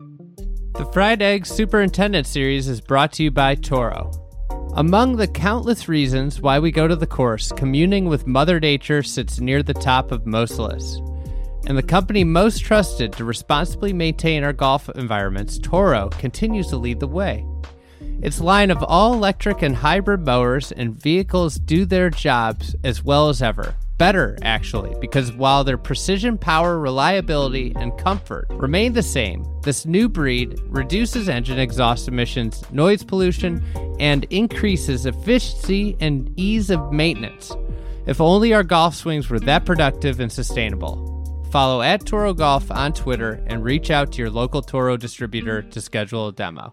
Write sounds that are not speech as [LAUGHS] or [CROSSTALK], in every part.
The Fried Egg Superintendent Series is brought to you by Toro. Among the countless reasons why we go to the course, communing with Mother Nature sits near the top of most lists. And the company most trusted to responsibly maintain our golf environments, Toro, continues to lead the way. Its line of all electric and hybrid mowers and vehicles do their jobs as well as ever. Better, actually, because while their precision, power, reliability, and comfort remain the same, this new breed reduces engine exhaust emissions, noise pollution, and increases efficiency and ease of maintenance. If only our golf swings were that productive and sustainable. Follow at Toro Golf on Twitter and reach out to your local Toro distributor to schedule a demo.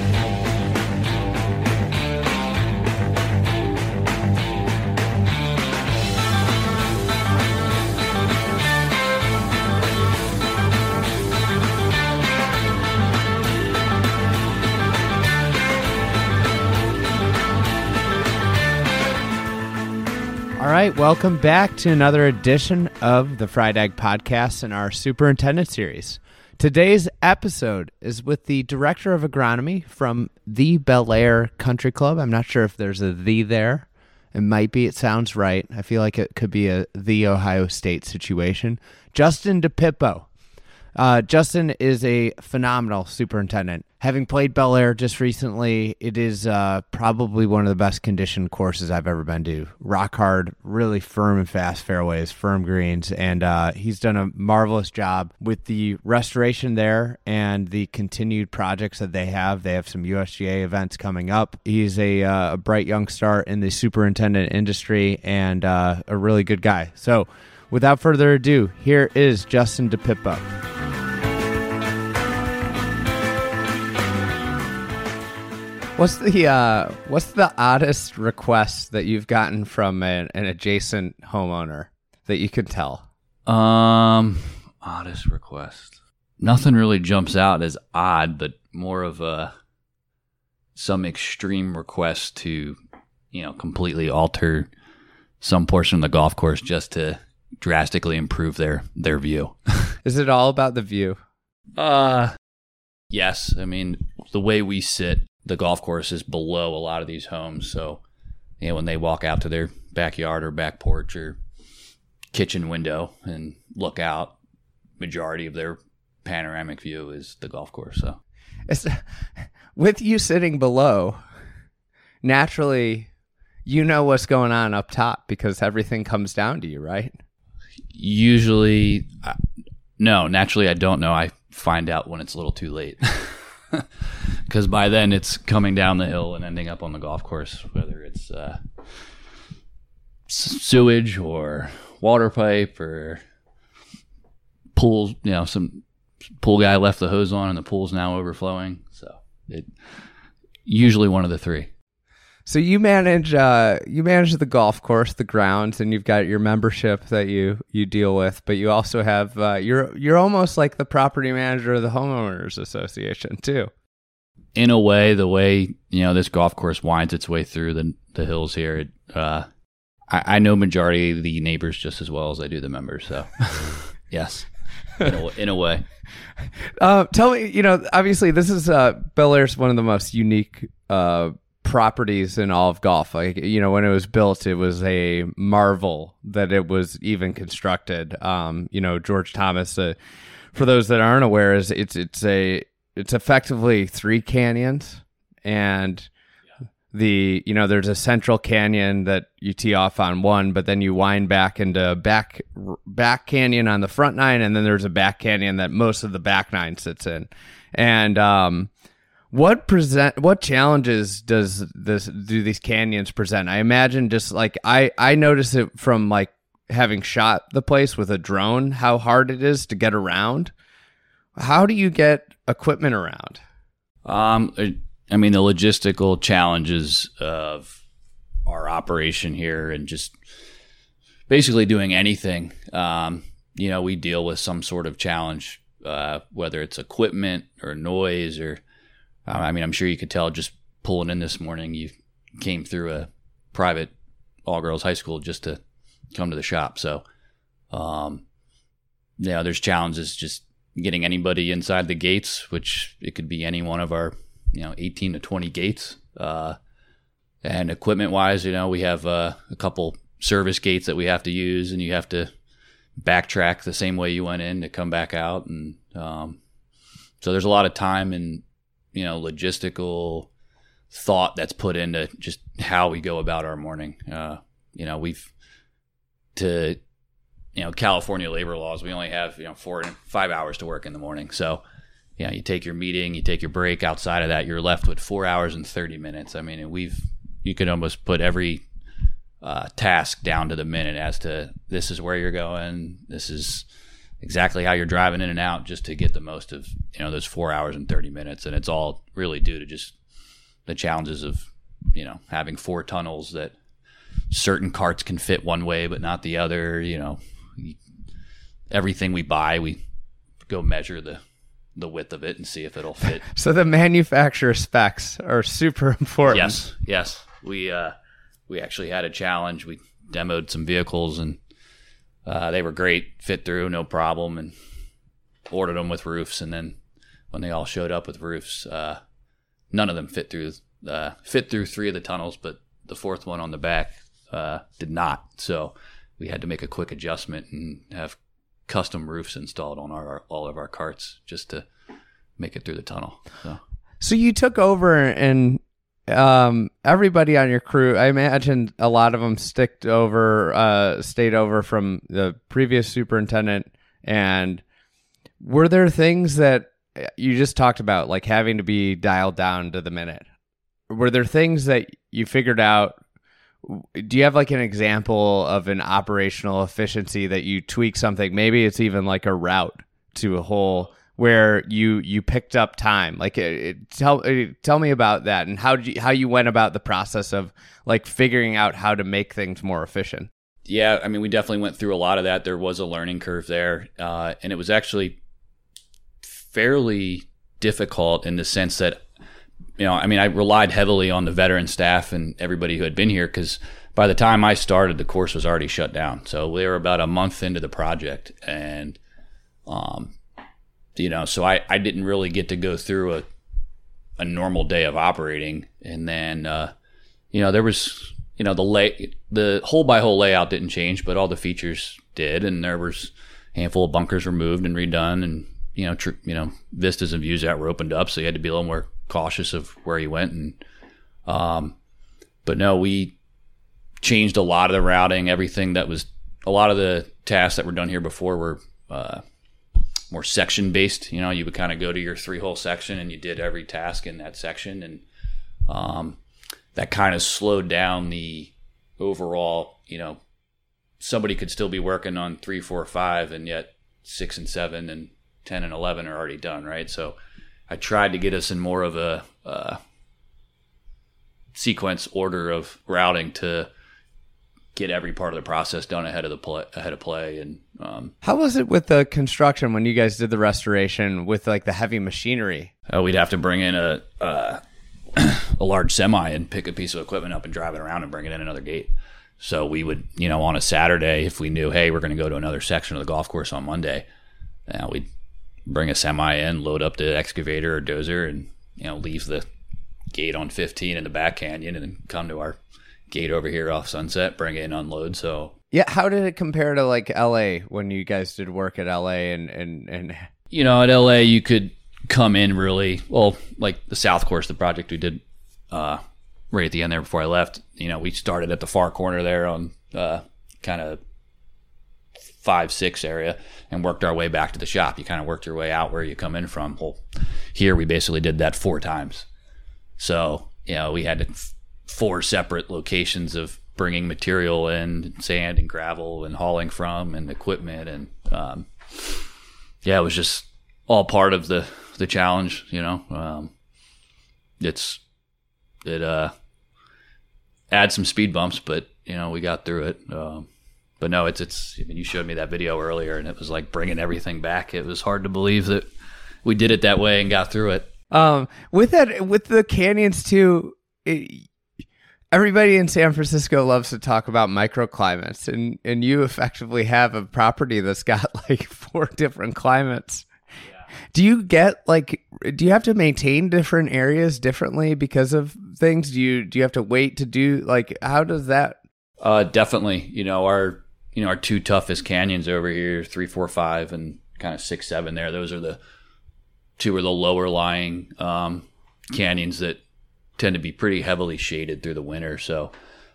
All right, welcome back to another edition of the Fried Egg Podcast and our Superintendent Series. Today's episode is with the Director of Agronomy from the Bel Air Country Club. I'm not sure if there's a the there. It might be. It sounds right. I feel like it could be a the Ohio State situation. Justin DePippo. Uh, Justin is a phenomenal superintendent. Having played Bel Air just recently, it is uh, probably one of the best conditioned courses I've ever been to. Rock hard, really firm and fast fairways, firm greens, and uh, he's done a marvelous job with the restoration there and the continued projects that they have. They have some USGA events coming up. He's a, uh, a bright young star in the superintendent industry and uh, a really good guy. So, without further ado, here is Justin DePippo. What's the uh, what's the oddest request that you've gotten from an, an adjacent homeowner that you can tell? Um, oddest request. Nothing really jumps out as odd, but more of a some extreme request to, you know, completely alter some portion of the golf course just to drastically improve their their view. [LAUGHS] Is it all about the view? Uh yes. I mean, the way we sit the golf course is below a lot of these homes. So, you know, when they walk out to their backyard or back porch or kitchen window and look out, majority of their panoramic view is the golf course. So, it's, with you sitting below, naturally, you know what's going on up top because everything comes down to you, right? Usually, no. Naturally, I don't know. I find out when it's a little too late. [LAUGHS] because by then it's coming down the hill and ending up on the golf course, whether it's uh, sewage or water pipe or pools. You know, some pool guy left the hose on and the pool's now overflowing. So it usually one of the three. So you manage uh, you manage the golf course, the grounds, and you've got your membership that you you deal with, but you also have uh, you're you're almost like the property manager of the homeowners association too. In a way, the way you know this golf course winds its way through the the hills here, it, uh, I, I, know majority of the neighbors just as well as I do the members. So [LAUGHS] yes, in a, in a way. Uh, tell me, you know, obviously this is uh, Bel Air's one of the most unique uh, properties in all of golf. Like you know, when it was built, it was a marvel that it was even constructed. Um, you know, George Thomas. Uh, for those that aren't aware, is it's it's a it's effectively three canyons and the you know there's a central canyon that you tee off on one but then you wind back into back back canyon on the front nine and then there's a back canyon that most of the back nine sits in and um what present what challenges does this do these canyons present? I imagine just like I I notice it from like having shot the place with a drone how hard it is to get around. How do you get equipment around? Um I mean the logistical challenges of our operation here and just basically doing anything um you know we deal with some sort of challenge uh, whether it's equipment or noise or, uh, I mean, I'm sure you could tell just pulling in this morning, you came through a private all girls high school just to come to the shop. So, um, yeah, there's challenges just getting anybody inside the gates, which it could be any one of our, you know, 18 to 20 gates. Uh, and equipment wise, you know, we have uh, a couple service gates that we have to use, and you have to backtrack the same way you went in to come back out, and um, so there's a lot of time and you know logistical thought that's put into just how we go about our morning. Uh, you know, we've to you know California labor laws. We only have you know four and five hours to work in the morning, so you know you take your meeting, you take your break. Outside of that, you're left with four hours and thirty minutes. I mean, we've you could almost put every uh, task down to the minute as to this is where you're going, this is exactly how you're driving in and out, just to get the most of you know those four hours and thirty minutes, and it's all really due to just the challenges of you know having four tunnels that certain carts can fit one way but not the other. You know, everything we buy, we go measure the the width of it and see if it'll fit. [LAUGHS] So the manufacturer specs are super important. Yes, yes. We uh, we actually had a challenge. We demoed some vehicles and uh, they were great, fit through, no problem, and ordered them with roofs. And then when they all showed up with roofs, uh, none of them fit through uh, fit through three of the tunnels, but the fourth one on the back uh, did not. So we had to make a quick adjustment and have custom roofs installed on our all of our carts just to make it through the tunnel. So, so you took over and um, everybody on your crew, I imagine a lot of them sticked over, uh, stayed over from the previous superintendent. And were there things that you just talked about, like having to be dialed down to the minute? Were there things that you figured out? Do you have like an example of an operational efficiency that you tweak something? Maybe it's even like a route to a whole where you you picked up time. Like it, it, tell it, tell me about that and how you how you went about the process of like figuring out how to make things more efficient. Yeah i mean we definitely went through a lot of that. There was a learning curve there uh, and it was actually fairly difficult in the sense that you know i mean i relied heavily on the veteran staff and everybody who had been here because by the time i started the course was already shut down. So we were about a month into the project and um, you know, so I, I didn't really get to go through a, a normal day of operating. And then, uh, you know, there was, you know, the lay, the hole by hole layout didn't change, but all the features did. And there was a handful of bunkers removed and redone and, you know, tr- you know, vistas and views that were opened up. So you had to be a little more cautious of where you went. And, um, but no, we changed a lot of the routing, everything that was, a lot of the tasks that were done here before were, uh, more section based. You know, you would kind of go to your three hole section and you did every task in that section, and um, that kind of slowed down the overall. You know, somebody could still be working on three, four, five, and yet six and seven and ten and eleven are already done, right? So I tried to get us in more of a uh, sequence order of routing to get every part of the process done ahead of the play, ahead of play. And um, how was it with the construction when you guys did the restoration with like the heavy machinery? Uh, we'd have to bring in a uh, [CLEARS THROAT] a large semi and pick a piece of equipment up and drive it around and bring it in another gate. So we would, you know, on a Saturday, if we knew, hey, we're going to go to another section of the golf course on Monday, uh, we'd bring a semi in, load up the excavator or dozer, and you know, leave the gate on 15 in the back canyon, and then come to our gate over here off Sunset, bring it in, unload. So yeah, how did it compare to like L.A. when you guys did work at L.A. and and and [LAUGHS] you know at L.A. you could come in really well, like the South Course, the project we did uh, right at the end there before I left. You know, we started at the far corner there on uh, kind of five six area and worked our way back to the shop. You kind of worked your way out where you come in from. Well, here we basically did that four times. So you know we had to four separate locations of bringing material in, sand and gravel, and hauling from, and equipment, and um, yeah, it was just all part of the the challenge. You know, um, it's it uh adds some speed bumps, but you know we got through it. Um, but no, it's it's. I mean, you showed me that video earlier, and it was like bringing everything back. It was hard to believe that we did it that way and got through it. Um, with that, with the canyons too, it, everybody in San Francisco loves to talk about microclimates, and and you effectively have a property that's got [LAUGHS] like four different climates. Yeah. Do you get like do you have to maintain different areas differently because of things? Do you do you have to wait to do like how does that Uh, definitely. You know our you know our two toughest canyons over here, three, four, five, and kind of six, seven. There, those are the two are the lower lying um, canyons that tend to be pretty heavily shaded through the winter. So,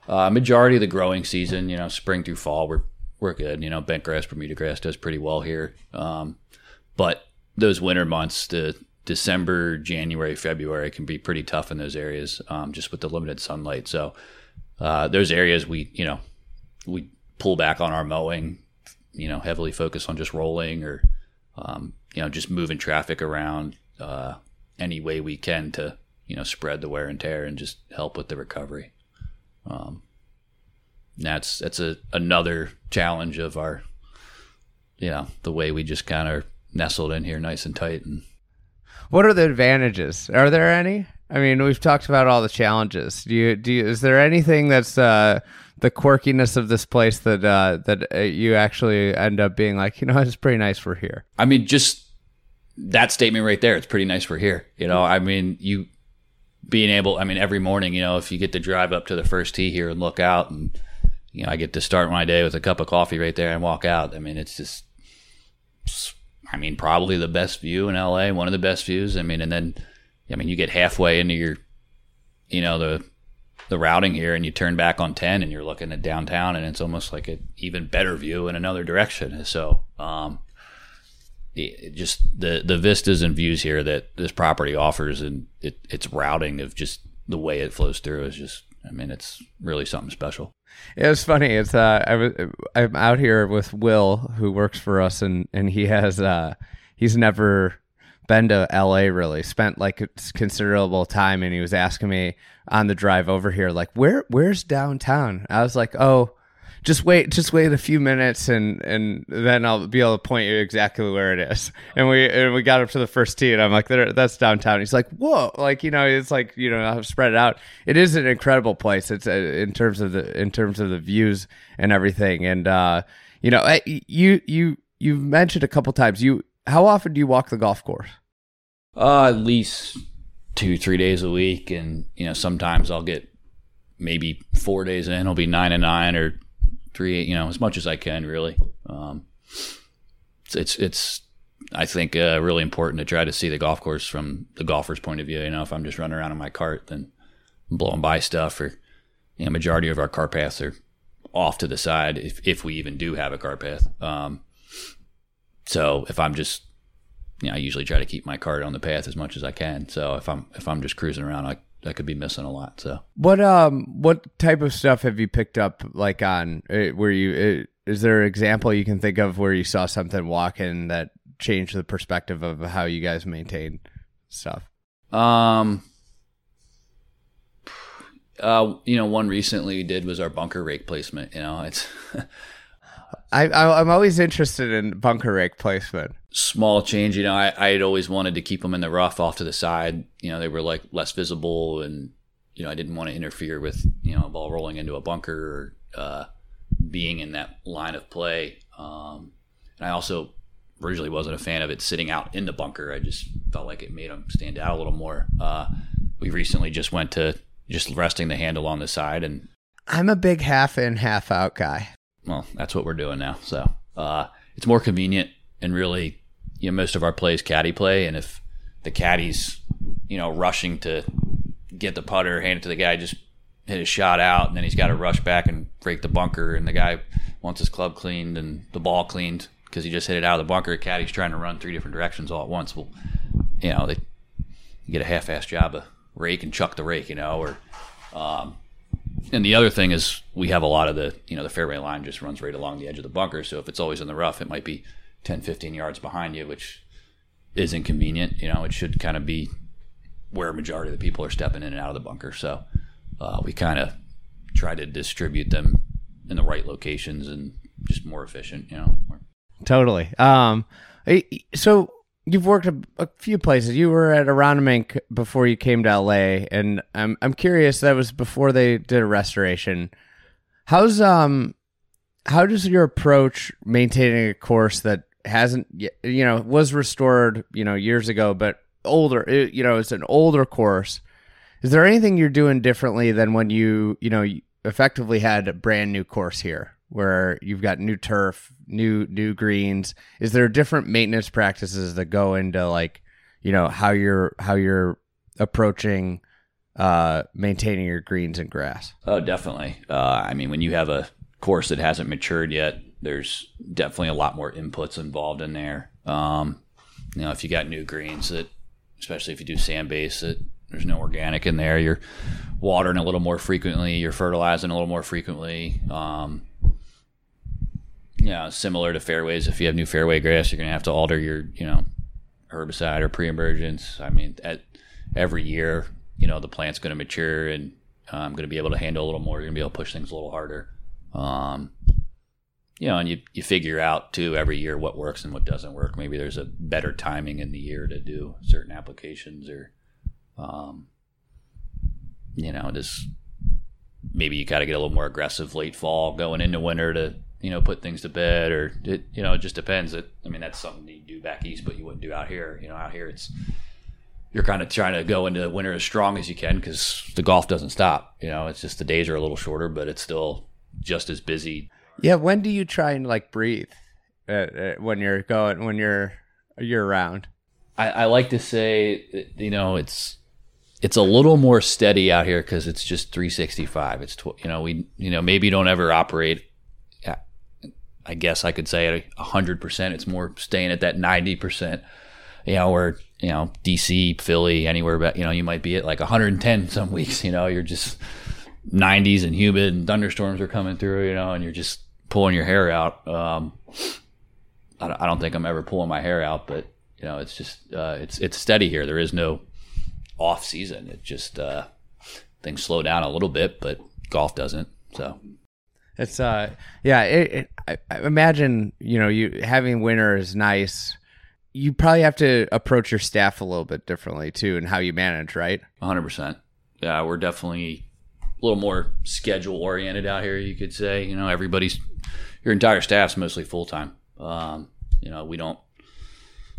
uh, majority of the growing season, you know, spring through fall, we're we're good. You know, bent grass, Bermuda grass does pretty well here. Um, but those winter months, the December, January, February can be pretty tough in those areas, um, just with the limited sunlight. So, uh, those areas we, you know, we pull back on our mowing, you know, heavily focus on just rolling or, um, you know, just moving traffic around uh, any way we can to, you know, spread the wear and tear and just help with the recovery. Um, that's that's a another challenge of our, you know, the way we just kind of nestled in here nice and tight and What are the advantages? Are there any? I mean, we've talked about all the challenges. Do you do? You, is there anything that's uh, the quirkiness of this place that uh, that uh, you actually end up being like, you know, it's pretty nice we're here. I mean, just that statement right there. It's pretty nice we're here. You know, I mean, you being able. I mean, every morning, you know, if you get to drive up to the first tee here and look out, and you know, I get to start my day with a cup of coffee right there and walk out. I mean, it's just. I mean, probably the best view in LA, one of the best views. I mean, and then, I mean, you get halfway into your, you know, the the routing here, and you turn back on ten, and you're looking at downtown, and it's almost like an even better view in another direction. So, um, just the the vistas and views here that this property offers, and it, its routing of just the way it flows through is just, I mean, it's really something special. It was funny. It's uh, I was I'm out here with Will, who works for us, and and he has uh, he's never been to L.A. really. Spent like considerable time, and he was asking me on the drive over here, like where where's downtown? I was like, oh, just wait, just wait a few minutes, and and then I'll be able to point you exactly where it is. And we and we got up to the first tee, and I'm like, that's downtown. He's like, whoa, like you know, it's like you know, I've spread it out. It is an incredible place. It's uh, in terms of the in terms of the views and everything. And uh, you know, you you you've mentioned a couple times. You how often do you walk the golf course? Uh, at least two, three days a week, and you know sometimes I'll get maybe four days in. It'll be nine and nine or three, you know, as much as I can really. Um, it's it's, it's I think uh, really important to try to see the golf course from the golfer's point of view. You know, if I'm just running around in my cart, then I'm blowing by stuff, or you know, majority of our car paths are off to the side if if we even do have a car path. Um, so if I'm just you know, I usually try to keep my cart on the path as much as I can. So if I'm if I'm just cruising around, I I could be missing a lot. So What um what type of stuff have you picked up like on uh, where you uh, is there an example you can think of where you saw something walking that changed the perspective of how you guys maintain stuff? um, uh, you know, one recently we did was our bunker rake placement. You know, it's [LAUGHS] I, I I'm always interested in bunker rake placement. small change. You know, I I had always wanted to keep them in the rough off to the side. You know, they were like less visible, and you know, I didn't want to interfere with you know a ball rolling into a bunker or uh, being in that line of play. Um, and I also originally wasn't a fan of it sitting out in the bunker. I just felt like it made them stand out a little more. Uh, we recently just went to just resting the handle on the side, and I'm a big half in half out guy. Well, that's what we're doing now. So uh, it's more convenient and really, you know, most of our plays caddy play, and if the caddy's, you know, rushing to get the putter, hand it to the guy, just hit his shot out, and then he's got to rush back and break the bunker, and the guy wants his club cleaned and the ball cleaned because he just hit it out of the bunker. The Caddy's trying to run three different directions all at once. Well, you know, they get a half-ass job of rake and chuck the rake, you know, or um, and the other thing is we have a lot of the, you know, the fairway line just runs right along the edge of the bunker. So if it's always in the rough, it might be 10, 15 yards behind you, which is inconvenient. You know, it should kind of be where a majority of the people are stepping in and out of the bunker. So uh, we kind of try to distribute them in the right locations and just more efficient. You know. Totally. Um, so you've worked a, a few places. You were at Aronimink before you came to LA, and I'm I'm curious. That was before they did a restoration. How's um, how does your approach maintaining a course that hasn't y- you know was restored you know years ago, but older? it- you know, it's an older course. Is there anything you're doing differently than when you you know effectively had a brand new course here, where you've got new turf, new new greens? Is there different maintenance practices that go into like you know how you're how you're approaching uh, maintaining your greens and grass? Oh, definitely. Uh, I mean, when you have a course that hasn't matured yet, there's definitely a lot more inputs involved in there. Um, you know, if you got new greens that, especially if you do sand base, that there's no organic in there, you're watering a little more frequently, you're fertilizing a little more frequently. Um, yeah, similar to fairways. If you have new fairway grass, you're going to have to alter your, you know, herbicide or pre-emergence. I mean, at every year, you know, the plant's going to mature and I'm going to be able to handle a little more. You're going to be able to push things a little harder. Um, you know, and you, you figure out too every year what works and what doesn't work. Maybe there's a better timing in the year to do certain applications or, um, you know, just maybe you got to get a little more aggressive late fall going into winter to, you know, put things to bed or it, you know, it just depends. It, I mean, that's something you do back east, but you wouldn't do out here. You know, out here it's, you're kind of trying to go into the winter as strong as you can because the golf doesn't stop. You know, it's just the days are a little shorter, but it's still just as busy. Yeah, when do you try and like breathe uh, uh, when you're going when you're year round? I, I like to say, you know, it's it's a little more steady out here because it's just 365. It's tw- you know we you know maybe don't ever operate. I guess I could say at hundred percent. It's more staying at that ninety percent. You know, where you know DC, Philly, anywhere, but you know you might be at like 110 [LAUGHS] some weeks. You know, you're just 90s and humid and thunderstorms are coming through. You know, and you're just pulling your hair out. Um, I don't think I'm ever pulling my hair out, but you know, it's just uh, it's it's steady here. There is no off season. It just uh, things slow down a little bit, but golf doesn't. So It's uh yeah, it, it I, imagine, you know, you having winter is nice. You probably have to approach your staff a little bit differently too and how you manage, right? 100. percent Yeah, we're definitely a little more schedule oriented out here. You could say, you know, everybody's your entire staff's mostly full time. Um, you know, we don't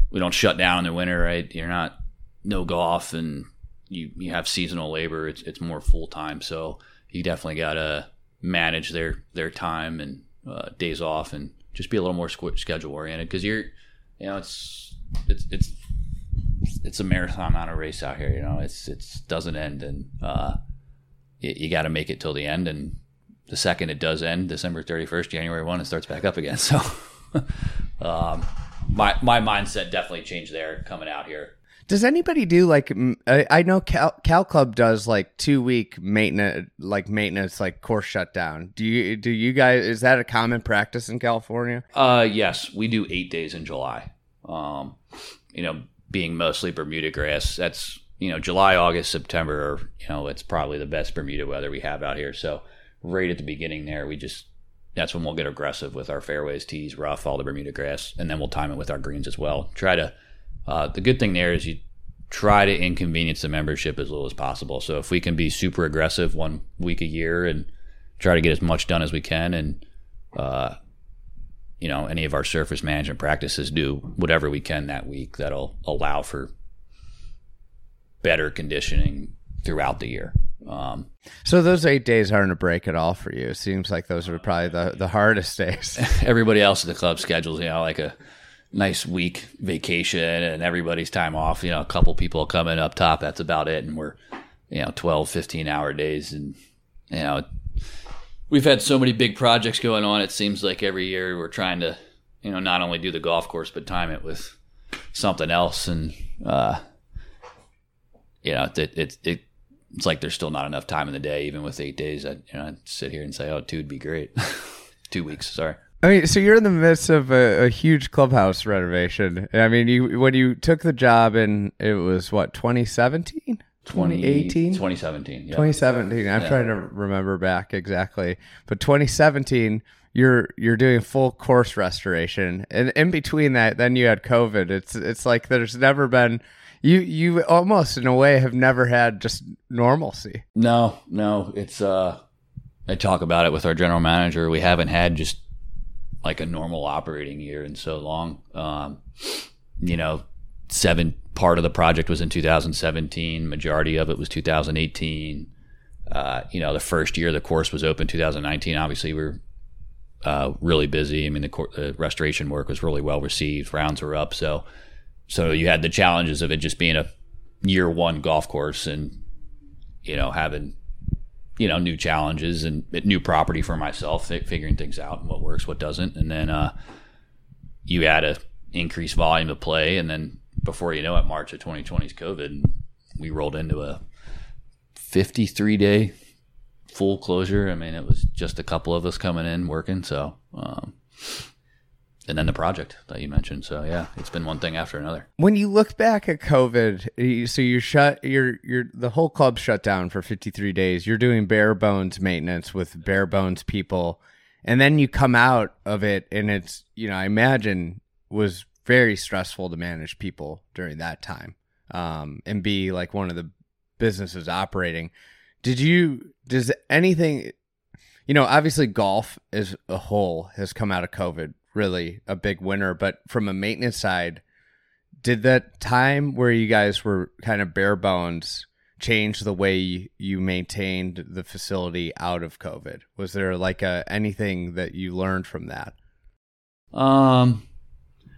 we don't shut down in the winter, right? You're not no golf and you you have seasonal labor. It's it's more full time, so you definitely gotta manage their their time and uh, days off and just be a little more schedule oriented because you're you know it's it's it's it's a marathon, not a race out here. You know, it's it's doesn't end, and uh, you, you got to make it till the end. And the second it does end, December thirty first, January one, it starts back up again. [LAUGHS] So, [LAUGHS] um, my my mindset definitely changed there coming out here. Does anybody do like I know Cal, Cal Club does like 2 week maintenance like maintenance like course shutdown. Do you do you guys is that a common practice in California? Uh, yes, we do eight days in July. Um, you know, being mostly Bermuda grass, that's you know July, August, September. You know, it's probably the best Bermuda weather we have out here. So right at the beginning there, we just that's when we'll get aggressive with our fairways, tees, rough, all the Bermuda grass, and then we'll time it with our greens as well. Try to. Uh, the good thing there is you try to inconvenience the membership as little as possible. So if we can be super aggressive one week a year and try to get as much done as we can, and uh, you know, any of our surface management practices do whatever we can that week that'll allow for better conditioning throughout the year. Um, So those 8 days aren't a break at all for you. It seems like those are probably the the hardest days. [LAUGHS] everybody else at the club schedules, you know, like a nice week vacation and everybody's time off, you know, a couple people coming up top. That's about it. And we're, you know, 12, 15 hour days. And, you know, we've had so many big projects going on. It seems like every year we're trying to, you know, not only do the golf course, but time it with something else. And, uh, you know, it, it, it, it's like there's still not enough time in the day, even with eight days. I, you know, I'd sit here and say, oh, two would be great. [LAUGHS] two weeks, sorry. I mean, so you're in the midst of a, a huge clubhouse renovation. I mean, you when you took the job in it was what 2017, 2018, 2017. Yeah. 2017. I'm trying to remember back exactly, but 2017, you're you're doing full course restoration, and in between that, then you had COVID. It's it's like there's never been you you almost in a way have never had just normalcy. No, no, it's uh, I talk about it with our general manager. We haven't had just like a normal operating year in so long. Um, you know, seven part of the project was in 2017. Majority of it was 2018. Uh, you know, the first year the course was open, 2019. Obviously, we are uh, really busy. I mean, the, cor- the, restoration work was really well received. Rounds were up, so so you had the challenges of it just being a year one golf course, and you know having you know new challenges and new property for myself, figuring things out and what works, what doesn't, and then uh, you add a increased volume of play, and then before you know it, March of 2020 is COVID, and we rolled into a 53 day full closure. I mean, it was just a couple of us coming in working. So, um, and then the project that you mentioned. So yeah, it's been one thing after another. When you look back at COVID, so you shut you're you're the whole club shut down for 53 days. You're doing bare bones maintenance with bare bones people, and then you come out of it, and it's you know I imagine was very stressful to manage people during that time, um, and be like one of the businesses operating. Did you does anything you know, obviously golf as a whole has come out of COVID really a big winner, but from a maintenance side, did that time where you guys were kind of bare bones change the way you maintained the facility out of COVID? Was there like a anything that you learned from that? Um,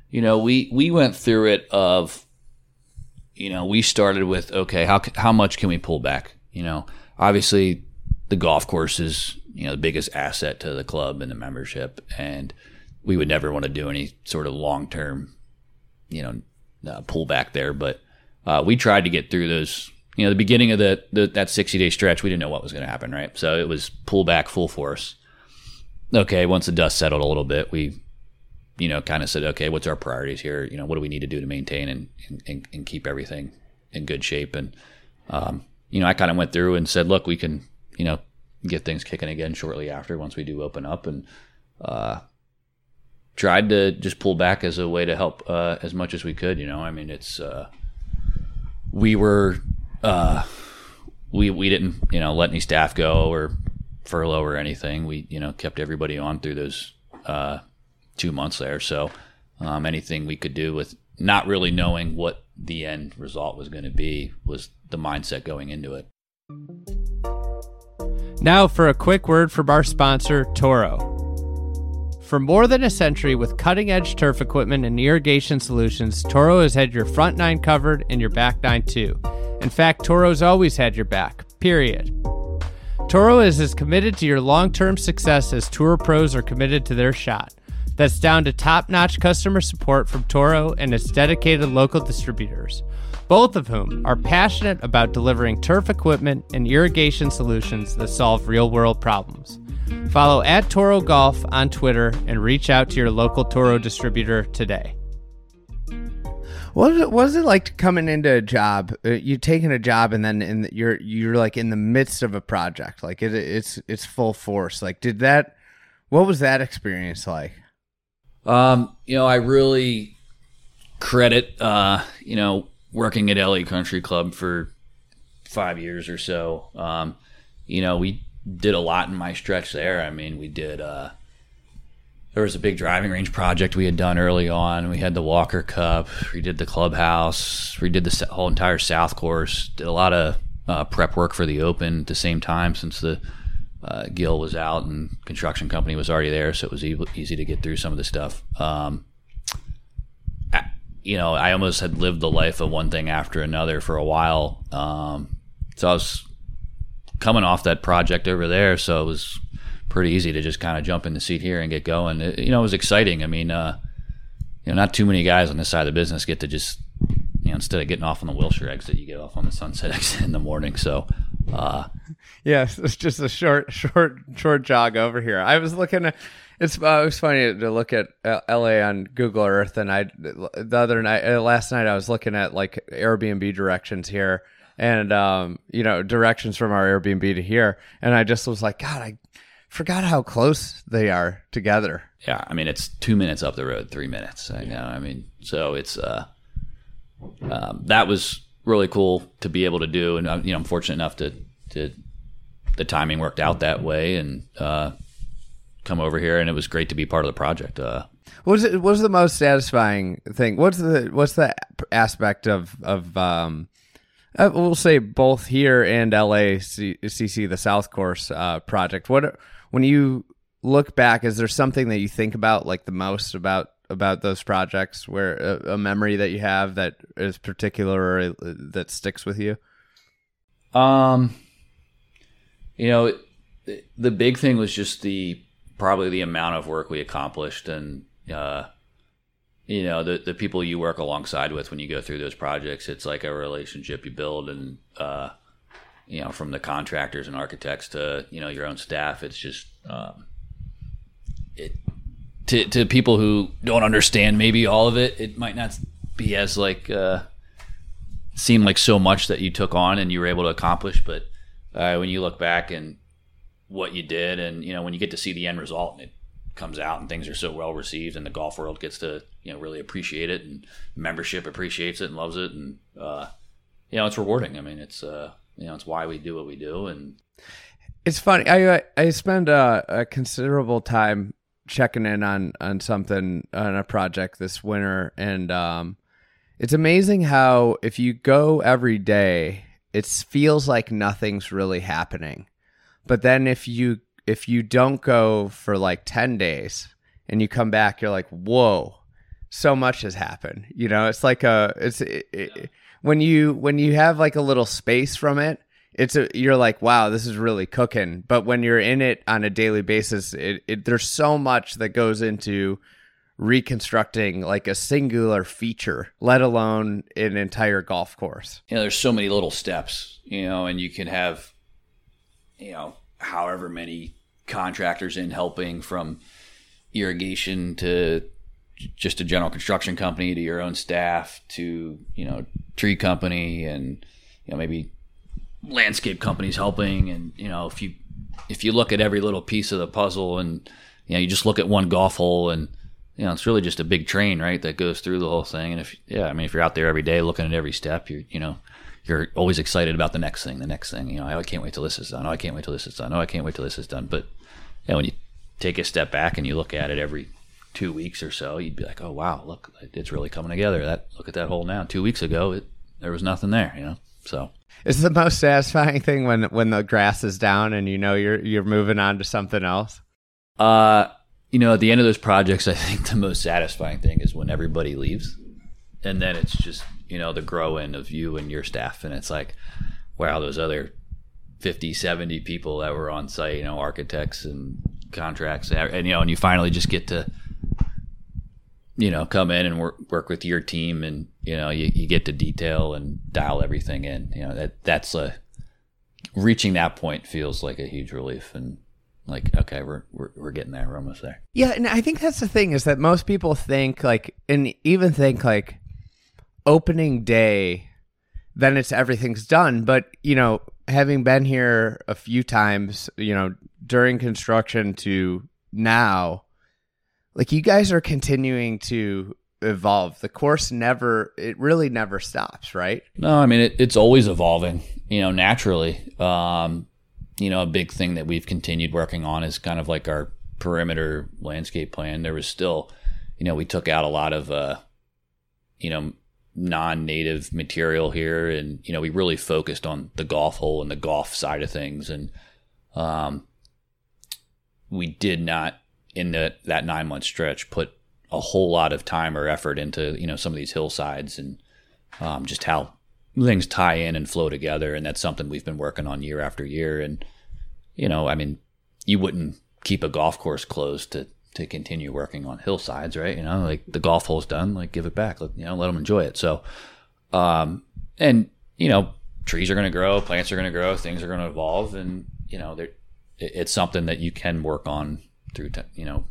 you know, we we went through it of you know, we started with okay, how how much can we pull back? You know, obviously the golf course is you know the biggest asset to the club and the membership, and we would never want to do any sort of long term, you know, uh, pullback there. But uh, we tried to get through those. You know, the beginning of the, the that sixty day stretch, we didn't know what was going to happen, right? So it was pull back full force. Okay, once the dust settled a little bit, we you know, kind of said, okay, what's our priorities here? You know, what do we need to do to maintain and, and, and keep everything in good shape? And, um, you know, I kind of went through and said, look, we can, you know, get things kicking again shortly after once we do open up and, uh, tried to just pull back as a way to help, uh, as much as we could, you know, I mean, it's, uh, we were, uh, we, we didn't, you know, let any staff go or furlough or anything. We, you know, kept everybody on through those, uh, two months there. So um, anything we could do with not really knowing what the end result was going to be was the mindset going into it. Now for a quick word from our sponsor, Toro. For more than a century with cutting edge turf equipment and irrigation solutions, Toro has had your front nine covered and your back nine too. In fact, Toro's always had your back, period. Toro is as committed to your long term success as tour pros are committed to their shot. That's down to top notch customer support from Toro and its dedicated local distributors, both of whom are passionate about delivering turf equipment and irrigation solutions that solve real world problems. Follow at Toro Golf on Twitter and reach out to your local Toro distributor today. What was it, what was it like coming into a job? Uh, you taking a job and then in the, you're you're like in the midst of a project, like it, it's it's full force. Like, did that? What was that experience like? Um, you know, I really credit, uh, you know, working at LA Country Club for five years or so. Um, you know, we did a lot in my stretch there. I mean, we did, uh, there was a big driving range project we had done early on. We had the Walker Cup. We did the clubhouse. We did the whole entire South course. Did a lot of uh, prep work for the Open at the same time since the uh, Gil was out and construction company was already there, so it was e- easy to get through some of the stuff. Um, you know, I almost had lived the life of one thing after another for a while. Um, so I was coming off that project over there, so it was pretty easy to just kind of jump in the seat here and get going. It, you know, it was exciting. I mean, uh, you know, not too many guys on this side of the business get to just, you know, instead of getting off on the Wilshire exit, you get off on the Sunset [LAUGHS] exit in the morning. So, uh, [LAUGHS] yes, it's just a short, short, short jog over here. I was looking at. It's uh, it was funny to look at uh, LA on Google Earth, and I the other night, uh, last night, I was looking at like Airbnb directions here, and um, you know, directions from our Airbnb to here, and I just was like, God, I forgot how close they are together. Yeah, I mean it's two minutes up the road, three minutes. I know. I mean, so it's uh, um, that was really cool to be able to do, and uh, you know, I'm fortunate enough to to the timing worked out that way, and uh, come over here, and it was great to be part of the project. Uh, What's it? What's the most satisfying thing? What's the what's the aspect of of um, uh, we'll say both here and LA CC the South Course uh, project. What when you look back, is there something that you think about like the most about about those projects? Where a, a memory that you have that is particular uh, that sticks with you? Um, you know, the big thing was just the probably the amount of work we accomplished and uh, you know the the people you work alongside with when you go through those projects it's like a relationship you build and uh, you know from the contractors and architects to you know your own staff it's just um, it to to people who don't understand maybe all of it it might not be as like uh, seem like so much that you took on and you were able to accomplish but uh, when you look back and what you did and you know when you get to see the end result and it comes out and things are so well received and the golf world gets to you know really appreciate it and membership appreciates it and loves it and uh, you know it's rewarding. I mean it's uh, you know it's why we do what we do and it's funny. I i spend a, a considerable time checking in on on something on a project this winter and um it's amazing how if you go every day it feels like nothing's really happening. But then if you if you don't go for like 10 days and you come back you're like whoa so much has happened. You know it's like a it's it, it, when you when you have like a little space from it it's a you're like wow this is really cooking. But when you're in it on a daily basis it, it there's so much that goes into reconstructing like a singular feature let alone an entire golf course. You know there's so many little steps you know and you can have you know however many contractors in helping from irrigation to just a general construction company to your own staff to you know tree company and you know maybe landscape companies helping. And you know if you if you look at every little piece of the puzzle and you know you just look at one golf hole and you know it's really just a big train right that goes through the whole thing. And if yeah i mean if you're out there every day looking at every step you're you know you're always excited about the next thing the next thing. You know i can't wait till this is done. Oh i can't wait till this is done. Oh i can't wait till this is done. But and when you take a step back and you look at it every two weeks or so, you'd be like, oh wow, look, it's really coming together. That look at that hole now. Two weeks ago, it, there was nothing there, you know. So it's the most satisfying thing when when the grass is down and you know you're you're moving on to something else. Uh, you know, at the end of those projects, I think the most satisfying thing is when everybody leaves, and then it's just you know the grow in of you and your staff, and it's like, wow, those other 50, 70 people that were on site, you know, architects and contracts, and, you know, and you finally just get to, you know, come in and work work with your team, and you know, you, you get to detail and dial everything in. You know, that that's a reaching that point feels like a huge relief, and like okay, we're we're we're getting there, we're almost there. Yeah, and I think that's the thing is that most people think like, and even think like, opening day then it's everything's done. But you know, having been here a few times, you know, during construction to now, like you guys are continuing to evolve. The course never, it really never stops, right? No, I mean, it, it's always evolving, you know, naturally. Um, you know, a big thing that we've continued working on is kind of like our perimeter landscape plan. There was still, you know, we took out a lot of, uh, you know, non-native material here. And you know we really focused on the golf hole and the golf side of things. And um, we did not in the, that nine month stretch put a whole lot of time or effort into you know some of these hillsides and um, just how things tie in and flow together. And that's something we've been working on year after year. And you know i mean you wouldn't keep a golf course closed to to continue working on hillsides, right? You know, like the golf hole's done, like give it back, let, you know, let them enjoy it. So, um, and you know, trees are going to grow, plants are going to grow, things are going to evolve, and you know, it, it's something that you can work on through, you know,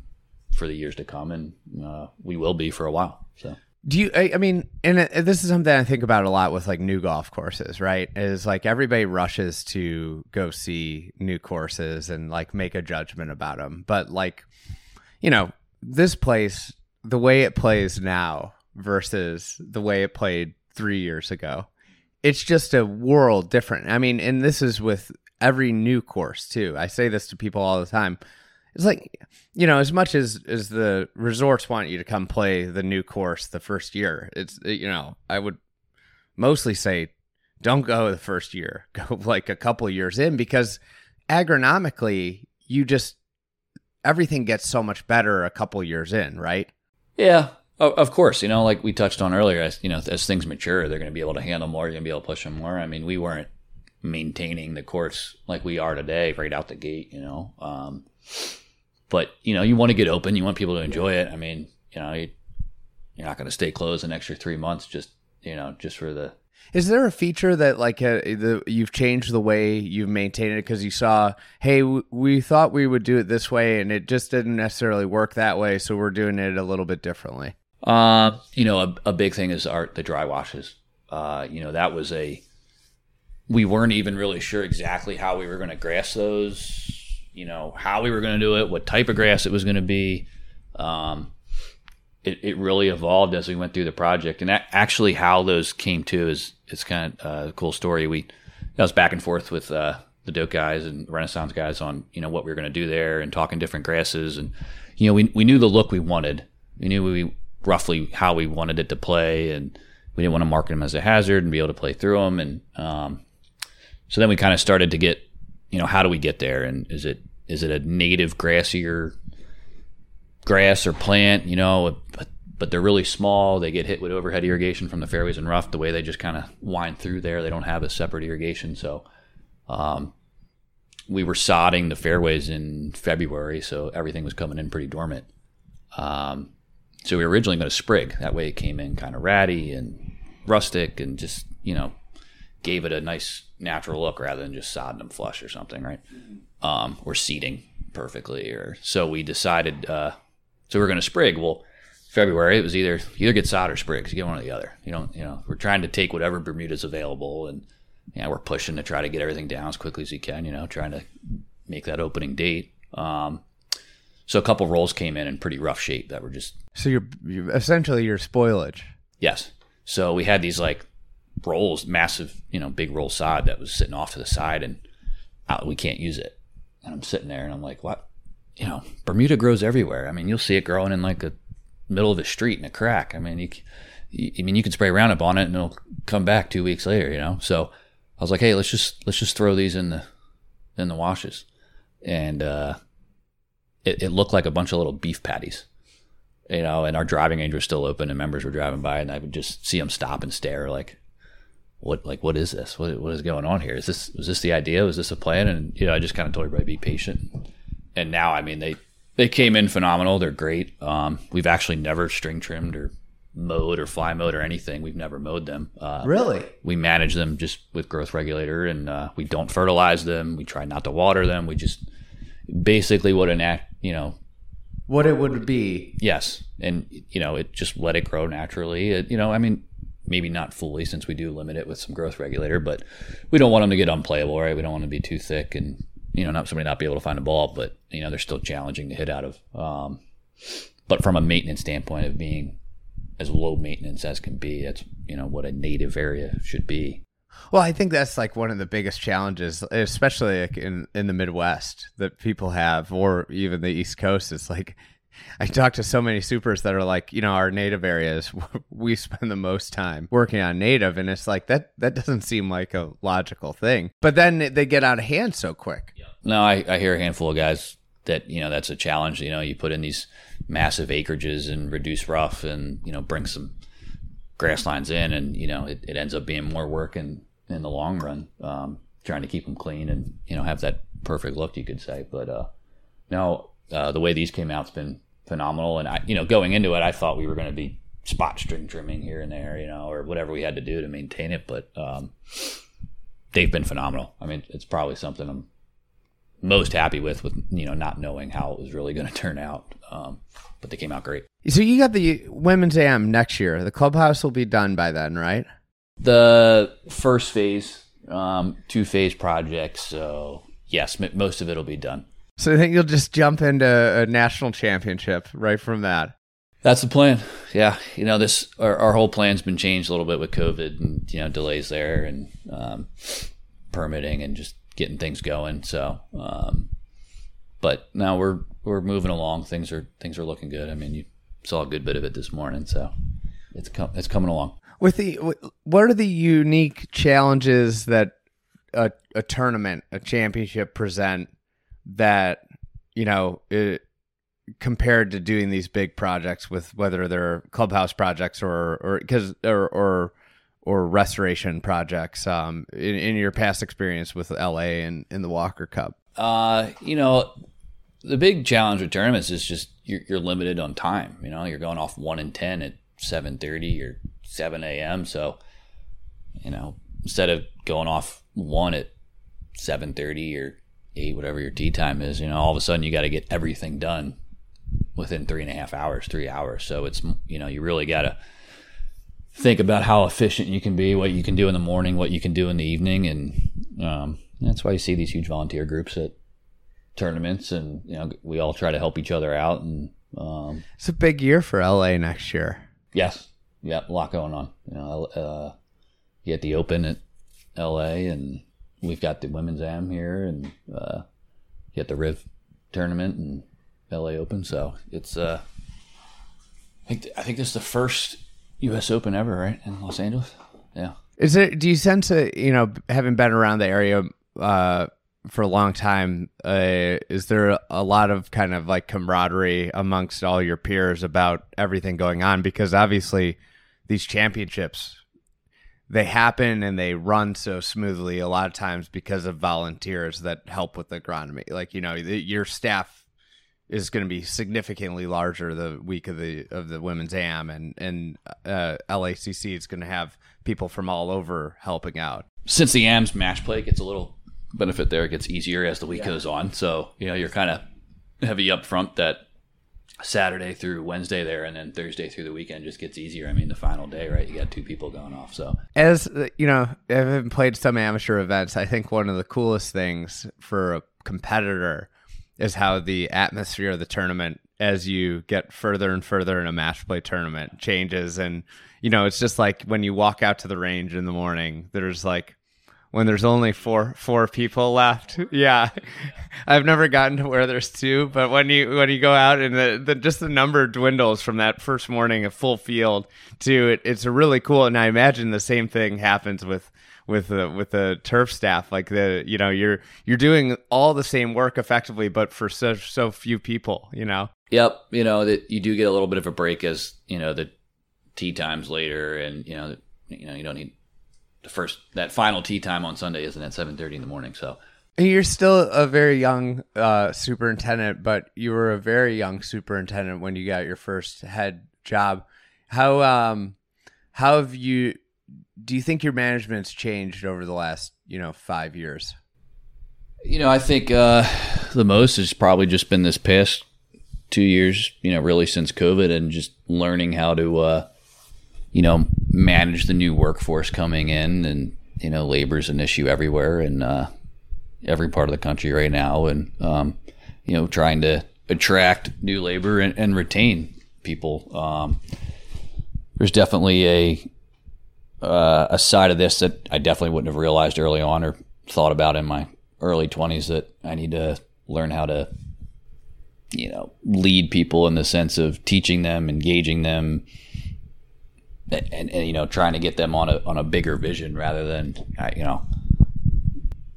for the years to come, and uh, we will be for a while. So, Do you? I, I mean, and it, this is something I think about a lot with like new golf courses, right? Is like everybody rushes to go see new courses and like make a judgment about them, but like, you know, this place, the way it plays now versus the way it played three years ago, it's just a world different. I mean, and this is with every new course too. I say this to people all the time. It's like, you know, as much as as the resorts want you to come play the new course the first year, it's you know, I would mostly say don't go the first year. [LAUGHS] Go like a couple years in because agronomically you just everything gets so much better a couple years in, right? Yeah, of course. You know, like we touched on earlier, as you know, as things mature, they're going to be able to handle more. You're going to be able to push them more. I mean, we weren't maintaining the course like we are today, right out the gate. You know, um, but you know, you want to get open. You want people to enjoy it. I mean, you know, you, you're not going to stay closed an extra three months just you know just for the is there a feature that like uh, the you've changed the way you've maintained it because you saw, hey, w- we thought we would do it this way and it just didn't necessarily work that way, so we're doing it a little bit differently. Uh, you know, a, a big thing is art the dry washes. Uh, you know, that was a we weren't even really sure exactly how we were going to grass those. You know, how we were going to do it, what type of grass it was going to be. Um, it, it really evolved as we went through the project. And actually, how those came to is it's kind of a cool story. We I was back and forth with uh, the Doak guys and Renaissance guys on you know what we were going to do there and talking different grasses and you know we we knew the look we wanted. We knew we roughly how we wanted it to play and we didn't want to market them as a hazard and be able to play through them and um, so then we kind of started to get you know how do we get there and is it is it a native grassier grass or plant, you know, but but they're really small. They get hit with overhead irrigation from the fairways and rough. The way they just kind of wind through there, they don't have a separate irrigation. So, um, we were sodding the fairways in February, so everything was coming in pretty dormant. Um, so we were originally going to sprig. That way, it came in kind of ratty and rustic, and just you know, gave it a nice natural look rather than just sodding them flush or something, right? Um, or seeding perfectly, or so we decided. Uh, so we are going to sprig. Well, February it was either either get sod or sprigs. You get one or the other. You don't. You know, we're trying to take whatever Bermuda's available, and yeah, you know, we're pushing to try to get everything down as quickly as we can. You know, trying to make that opening date. Um, so a couple rolls came in in pretty rough shape that were just. So you're, essentially you're essentially your spoilage. Yes. So we had these like rolls, massive, you know, big roll sod that was sitting off to the side, and uh, we can't use it. And I'm sitting there, and I'm like, what? You know, Bermuda grows everywhere. I mean, you'll see it growing in like the middle of the street in a crack. I mean, you, you, I mean, you can spray Roundup on it and it'll come back two weeks later. You know, so I was like, hey, let's just let's just throw these in the in the washes, and uh, it, it looked like a bunch of little beef patties. You know, and our driving range was still open, and members were driving by, and I would just see them stop and stare, like, "What? Like, what is this? What, what is going on here? Is this was this the idea? Was this a plan?" And you know, I just kind of told everybody be patient and now I mean they they came in phenomenal. They're great. Um, we've actually never string trimmed or mowed or fly mowed or anything. We've never mowed them. Uh, really? We manage them just with growth regulator, and uh, we don't fertilize them. We try not to water them. We just basically what an act, you know, what it would be. Yes, and you know, it just let it grow naturally. It, you know, I mean, maybe not fully since we do limit it with some growth regulator, but we don't want them to get unplayable, right? We don't want to be too thick and you know, not somebody not be able to find a ball, but you know, they're still challenging to hit out of. Um, but from a maintenance standpoint of being as low maintenance as can be, that's you know what a native area should be. Well, I think that's like one of the biggest challenges, especially like in in the Midwest that people have, or even the East Coast. It's like [LAUGHS] I talk to so many supers that are like, you know, our native areas, [LAUGHS] we spend the most time working on native, and it's like that that doesn't seem like a logical thing. But then they get out of hand so quick. No, I, I hear a handful of guys that you know that's a challenge. You know, you put in these massive acreages and reduce rough, and you know bring some grass lines in, and you know it, it ends up being more work in in the long run. Um, trying to keep them clean and you know have that perfect look, you could say. But uh, no, uh, the way these came out's been phenomenal. And I, you know, going into it, I thought we were going to be spot string trimming here and there, you know, or whatever we had to do to maintain it. But um, they've been phenomenal. I mean, it's probably something I'm most happy with, with you know not knowing how it was really going [LAUGHS] to turn out. Um, but they came out great. So you got the women's AM next year. The clubhouse will be done by then, right? The first phase, um, two phase project. So yes, m- most of it will be done. So I think you'll just jump into a national championship right from that. That's the plan. Yeah, you know this. Our, our whole plan's been changed a little bit with COVID and you know delays there and um, permitting and just getting things going. So, um, but now we're we're moving along. Things are things are looking good. I mean, you saw a good bit of it this morning, so it's com- it's coming along. With the what are the unique challenges that a, a tournament, a championship present that you know it, compared to doing these big projects with whether they're clubhouse projects or or because or or or restoration projects um, in, in your past experience with LA and in the Walker Cup? Uh, you know, the big challenge with tournaments is just you're, you're limited on time. You know, you're going off one in ten at seven thirty or seven a.m. So, you know, instead of going off one at seven thirty or eight, whatever your tee time is, you know, all of a sudden you got to get everything done within three and a half hours, three hours. So it's you know you really got to think about how efficient you can be, what you can do in the morning, what you can do in the evening, and um, that's why you see these huge volunteer groups at tournaments, and you know we all try to help each other out. And um, it's a big year for LA next year. Yes, yeah, a lot going on. You know, uh, you get the Open at LA, and we've got the Women's Am here, and uh, you got the Riv tournament and LA Open. So it's uh, I think I think this is the first U.S. Open ever, right, in Los Angeles. Yeah. Is it? Do you sense it? You know, having been around the area uh, for a long time, uh, is there a lot of kind of like camaraderie amongst all your peers about everything going on? Because obviously, these championships they happen and they run so smoothly a lot of times because of volunteers that help with agronomy. Like you know, your staff is going to be significantly larger the week of the of the women's am and and uh, LACC is going to have people from all over helping out. Since the AM's match play gets a little benefit there, it gets easier as the week yeah. goes on. So you know you're kind of heavy up front that Saturday through Wednesday there, and then Thursday through the weekend just gets easier. I mean, the final day, right? You got two people going off. So as you know, I've played some amateur events. I think one of the coolest things for a competitor is how the atmosphere of the tournament as you get further and further in a match play tournament changes and you know it's just like when you walk out to the range in the morning there's like when there's only four four people left. [LAUGHS] Yeah. I've never gotten to where there's two but when you when you go out and the, the just the number dwindles from that first morning of full field to it it's really cool. And i imagine the same thing happens with with the with the turf staff. Like the you know you're you're doing all the same work effectively but for so so few people you know? Yep. You know that you do get a little bit of a break as you know the tee times later and you know you know you don't need the first that final tee time on sunday isn't at 7.30 in the morning so you're still a very young uh, superintendent but you were a very young superintendent when you got your first head job how um how have you do you think your management's changed over the last you know five years? You know, I think uh, the most has probably just been this past two years. You know, really since COVID, and just learning how to, uh, you know, manage the new workforce coming in, and you know, labor's an issue everywhere and uh, every part of the country right now, and um, you know, trying to attract new labor and, and retain people. Um, there's definitely a uh, a side of this that I definitely wouldn't have realized early on or thought about in my early 20s that I need to learn how to, you know, lead people in the sense of teaching them, engaging them, and, and, you know, trying to get them on a on a bigger vision rather than, you know.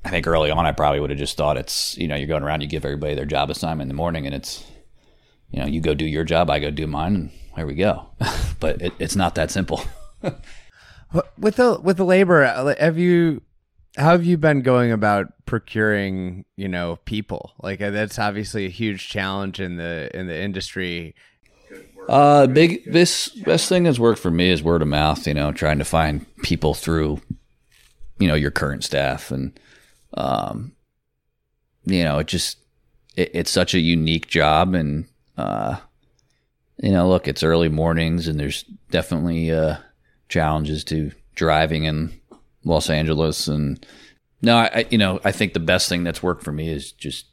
I think early on, I probably would have just thought it's you know you're going around, you give everybody their job assignment in the morning, and it's you know you go do your job, I go do mine, and here we go. [LAUGHS] but it, it's not that simple. [LAUGHS] With the with the labor, uh, have you how have you been going about procuring you know people like uh, that's obviously a huge challenge in the in the industry uh big this best thing that's worked for me is word of mouth you know trying to find people through you know your current staff and um you know, it just it, it's such a unique job, and uh, you know, look, it's early mornings, and there's definitely uh, challenges to driving in Los Angeles, and no, I, you know, I think the best thing that's worked for me is just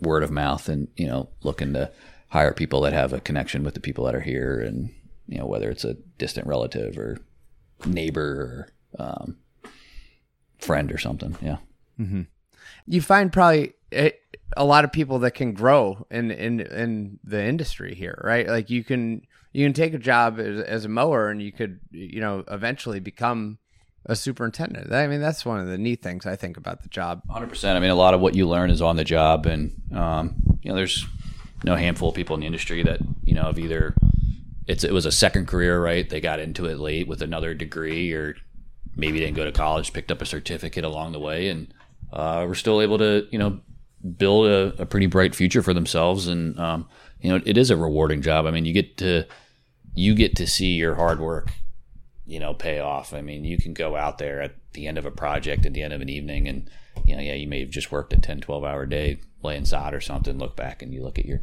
word of mouth, and you know, looking to hire people that have a connection with the people that are here, and you know, whether it's a distant relative or neighbor or um, friend or something. Yeah. You find probably a, a lot of people that can grow in in in the industry here, right? Like you can you can take a job as, as a mower, and you could you know eventually become a superintendent. I mean, that's one of the neat things I think about the job. Hundred percent. I mean, a lot of what you learn is on the job, and um, you know, there's no handful of people in the industry that you know have either it's it was a second career, right? They got into it late with another degree, or maybe didn't go to college, picked up a certificate along the way, and uh, were still able to you know build a, a pretty bright future for themselves. And um, you know, it is a rewarding job. I mean, you get to you get to see your hard work you know, pay off. I mean, you can go out there at the end of a project, at the end of an evening, and, you know, yeah, you may have just worked a 10, 12 hour day laying sod or something, look back and you look at your,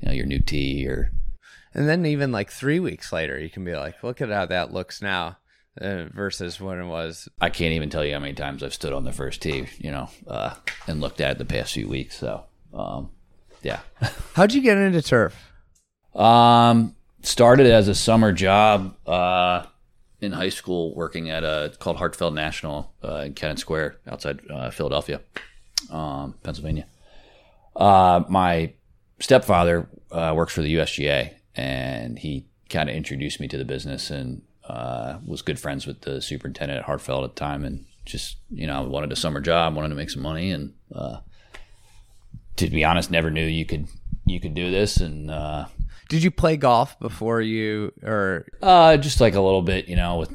you know, your new tee or, And then even like three weeks later, you can be like, look at how that looks now uh, versus when it was. I can't even tell you how many times I've stood on the first tee, you know, uh, and looked at it the past few weeks. So, um, yeah. [LAUGHS] How'd you get into turf? Um, started as a summer job uh, in high school, working at a called Hartefeld National uh, in Kennett Square outside uh, Philadelphia, um, Pennsylvania. Uh, my stepfather uh, works for the USGA, and he kind of introduced me to the business, and uh, was good friends with the superintendent at Hartefeld at the time, and just you know, I wanted a summer job, wanted to make some money, and uh, to be honest, never knew you could you could do this, and Did you play golf before you or uh, just like a little bit, you know, with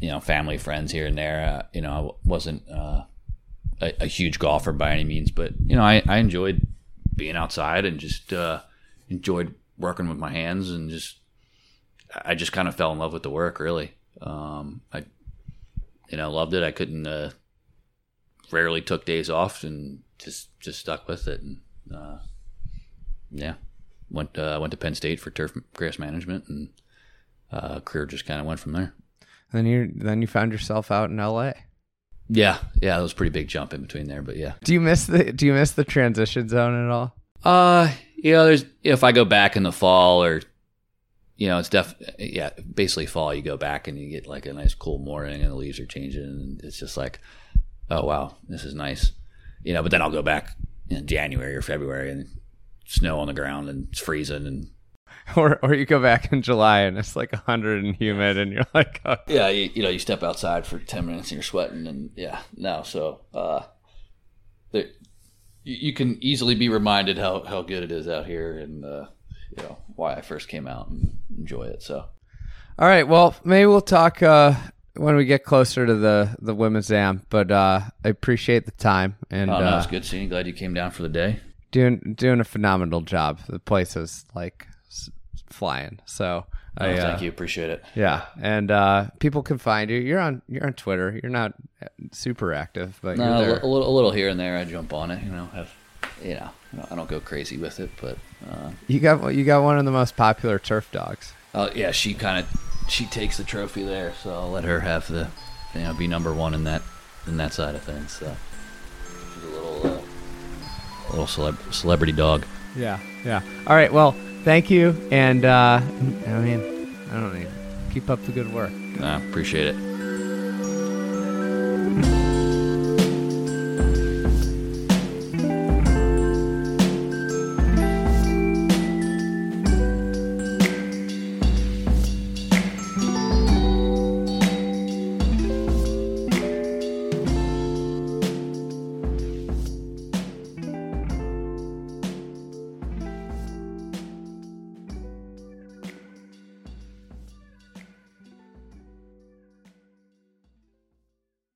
you know family, friends here and there. Uh, you know, I wasn't uh, a, a huge golfer by any means, but you know, I, I enjoyed being outside and just uh, enjoyed working with my hands and just I just kind of fell in love with the work. Really, um, I you know loved it. I couldn't uh, rarely took days off and just just stuck with it and uh, yeah went uh, went to Penn State for turf grass management and uh, career just kind of went from there. then you then you found yourself out in LA? Yeah, yeah, that was a pretty big jump in between there, but yeah. Do you miss the Do you miss the transition zone at all? Uh, you know, there's if I go back in the fall or you know, it's def yeah, basically fall. You go back and you get like a nice cool morning and the leaves are changing and it's just like, oh wow, this is nice, you know. But then I'll go back in January or February and snow on the ground and it's freezing and [LAUGHS] Or or you go back in July and it's like hundred and humid and you're like, [LAUGHS] oh. yeah, you, you know, you step outside for ten minutes and you're sweating, and yeah, no, so uh, there, you, you can easily be reminded how how good it is out here, and uh, you know why I first came out and enjoy it. So All right, well maybe we'll talk uh, when we get closer to the the women's am. But uh, I appreciate the time and oh, no, uh, it's good seeing you. Glad you came down for the day. Doing doing a phenomenal job. The place is like flying. So Oh, I, uh, thank you, appreciate it. Yeah, and uh, people can find you. You're on you're on Twitter. You're not super active, but No, you're a, little, a little here and there. I jump on it, you know. Have you know, I don't go crazy with it, but uh, You got you got one of the most popular turf dogs. uh, yeah, she kind of she takes the trophy there, so I'll let her have the you know be number one in that in that side of things. So little celeb- celebrity dog. Yeah, yeah. All right. Well, thank you, and uh, I mean, I don't know. Keep up the good work. I appreciate it.